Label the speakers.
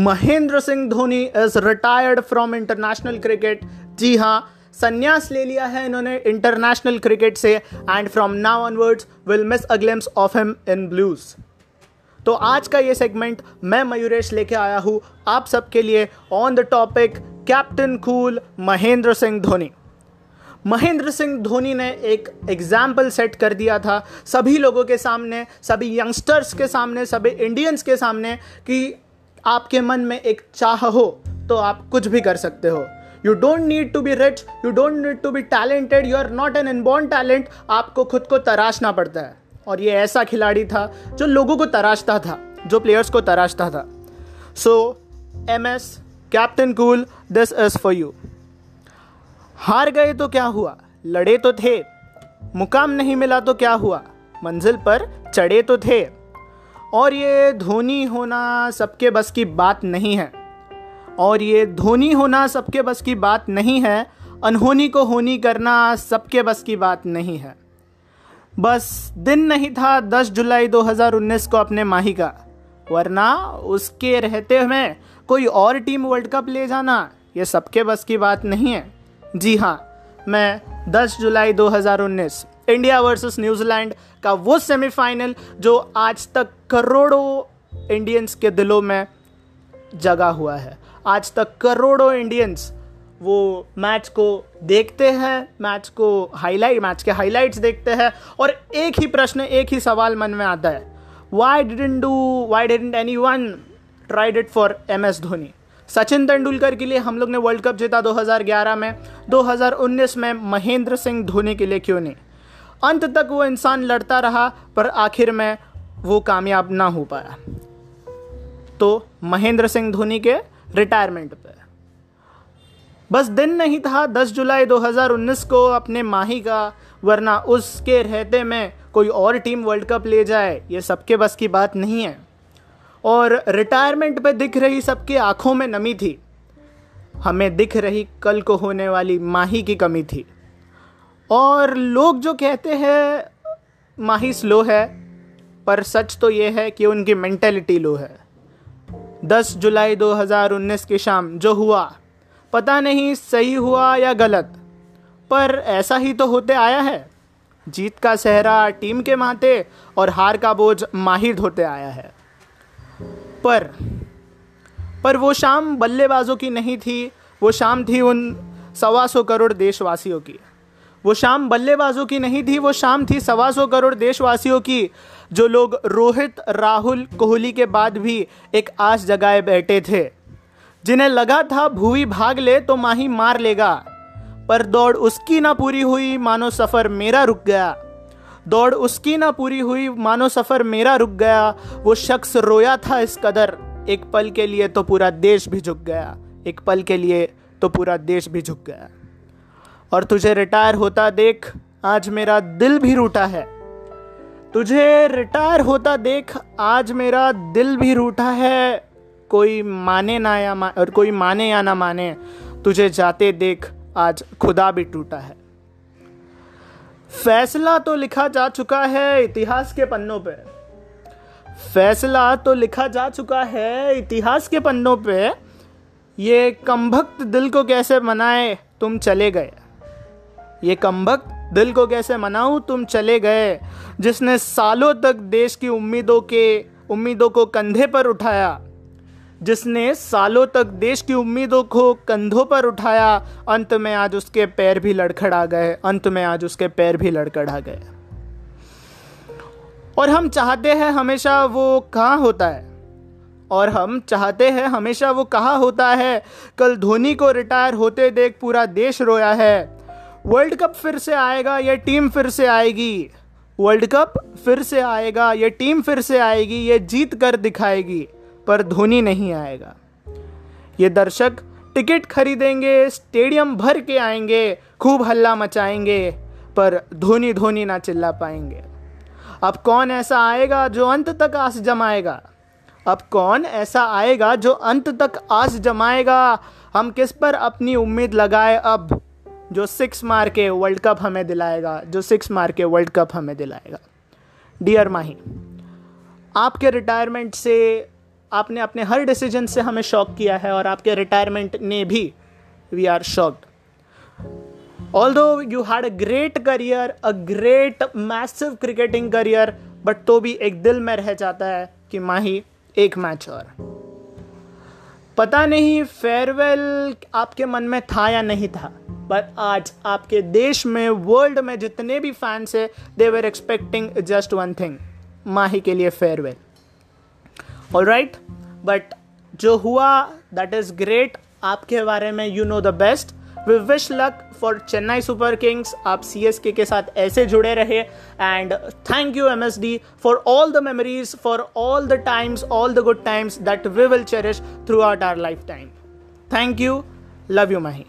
Speaker 1: Mahendra Singh Dhoni is retired from international cricket जी हाँ संन्यास ले लिया है इन्होंने इंटरनेशनल क्रिकेट से and from now onwards will miss a glimpse of him in blues तो आज का ये सेगमेंट मैं मयूरेश लेके आया हूँ आप सबके लिए on the topic captain cool Mahendra Singh Dhoni. Mahendra Singh Dhoni ने एक एग्ज़ाम्पल सेट कर दिया था सभी लोगों के सामने, सभी यंगस्टर्स के सामने, सभी इंडियंस के सामने कि आपके मन में एक चाह हो तो आप कुछ भी कर सकते हो। You don't need to be rich you don't need to be talented you are not an inborn talent आपको खुद को तराशना पड़ता है। और ये ऐसा खिलाड़ी था जो लोगों को तराशता था, जो प्लेयर्स को तराशता था। So M S captain cool this is for you हार गए तो क्या हुआ? लड़े तो थे। मुकाम नहीं मिला तो क्या हुआ? मंजिल पर चढ़े तो थे। और ये धोनी होना सबके बस की बात नहीं है। और ये धोनी होना सबके बस की बात नहीं है, अनहोनी को होनी करना सबके बस की बात नहीं है। बस दिन नहीं था 10 जुलाई 2019 को अपने माही का, वरना उसके रहते हुए कोई और टीम वर्ल्ड कप ले जाना, ये सबके बस की बात नहीं है। जी हाँ मैं 10 जुलाई 2019 इंडिया वर्सेस न्यूजीलैंड का वो सेमीफाइनल जो आज तक करोड़ों इंडियंस के दिलों में जगा हुआ है। आज तक करोड़ों इंडियंस वो मैच को देखते हैं, मैच को हाईलाइट, मैच के हाईलाइट्स देखते हैं और एक ही प्रश्न, एक ही सवाल मन में आता है। Why didn't do why didn't anyone tried it for M S Dhoni Sachin Tendulkar के लिए हम लोग ने वर्ल्ड कप जीता 2011 में 2019 में महेंद्र सिंह धोनी के लिए क्यों नहीं? अंत तक वो इंसान लड़ता रहा, पर आखिर में वो कामयाब ना हो पाया। तो महेंद्र सिंह धोनी के रिटायरमेंट पे। बस दिन नहीं था 10 जुलाई 2019 को अपने माही का, वरना उसके रहते में कोई और टीम वर्ल्ड कप ले जाए, ये सबके बस की बात नहीं है। और रिटायरमेंट पे दिख रही सबकी आँखों में नमी थी। हमें दिख रही कल को होने वाली माही की कमी थी। और लोग जो कहते हैं माही स्लो है, पर सच तो ये है कि उनकी मेंटेलिटी लो है। 10 जुलाई 2019 की शाम जो हुआ, पता नहीं सही हुआ या गलत, पर ऐसा ही तो होते आया है। जीत का सहरा टीम के माथे और हार का बोझ माहिर होते आया है। पर पर वो शाम बल्लेबाजों की नहीं थी, वो शाम थी उन सवा सौ करोड़ देशवासियों की। वो शाम बल्लेबाजों की नहीं थी, वो शाम थी सवा सौ करोड़ देशवासियों की, जो लोग रोहित, राहुल, कोहली के बाद भी एक आस जगाए बैठे थे। जिन्हें लगा था भूवी भाग ले तो माही मार लेगा, पर दौड़ उसकी ना पूरी हुई, मानो सफ़र मेरा रुक गया। दौड़ उसकी ना पूरी हुई, मानो सफ़र मेरा रुक गया, वो शख्स रोया था इस कदर, एक पल के लिए तो पूरा देश भी झुक गया, एक पल के लिए तो पूरा देश भी झुक गया। और तुझे रिटायर होता देख आज मेरा दिल भी रूठा है। तुझे रिटायर होता देख आज मेरा दिल भी रूठा है। कोई माने ना या मा, और कोई माने या ना माने तुझे जाते देख आज खुदा भी टूटा है। फैसला तो लिखा जा चुका है इतिहास के पन्नों पे। फैसला तो लिखा जा चुका है इतिहास के पन्नों पे। ये कमभक्त दिल को कैसे मनाए तुम चले गए। ये कमभक्त दिल को कैसे मनाऊं? तुम चले गए, जिसने सालों तक देश की उम्मीदों के, उम्मीदों को कंधे पर उठाया, जिसने सालों तक देश की उम्मीदों को कंधों पर उठाया, अंत में आज उसके पैर भी लड़खड़ा गए, अंत में आज उसके पैर भी लड़खड़ा गए। और हम चाहते हैं हमेशा वो कहाँ होता है? और हम चाहते हैं हमेशा वो कहाँ होता है? कल धोनी को रिटायर होते देख पूरा देश रोया है। वर्ल्ड कप फिर से आएगा, ये टीम फिर से आएगी। वर्ल्ड कप फिर से आएगा, ये टीम फिर से आएगी, ये जीत कर दिखाएगी, पर धोनी नहीं आएगा। ये दर्शक टिकट खरीदेंगे, स्टेडियम भर के आएँगे, खूब हल्ला मचाएँगे, पर धोनी धोनी ना चिल्ला पाएँगे। अब कौन ऐसा आएगा जो अंत तक आस जमाएगा? अब कौन ऐसा आएगा जो अंत तक आस जमाएगा? हम किस पर अपनी उम्मीद लगाए अब? जो सिक्स मार के वर्ल्ड कप हमें दिलाएगा, जो सिक्स मार के वर्ल्ड कप हमें दिलाएगा। डियर माही आपके रिटायरमेंट से आपने अपने हर डिसीज़न से हमें शॉक किया है और आपके रिटायरमेंट ने भी we are shocked though you had a great career a great massive cricketing career but तो भी एक दिल में रह जाता है कि माही एक मैच और। पता नहीं फेयरवेल आपके मन में था या नहीं था। पर आज आपके देश में वर्ल्ड में जितने भी फैंस है they were expecting just one thing Mahi के लिए फेयरवेल ऑल राइट बट जो हुआ दैट इज़ ग्रेट आपके बारे में you know the best we wish luck for Chennai super kings आप सी एस के साथ ऐसे जुड़े रहे. And thank you M S D for all the memories for all the times all the good times that we will cherish throughout our lifetime thank you love you Mahi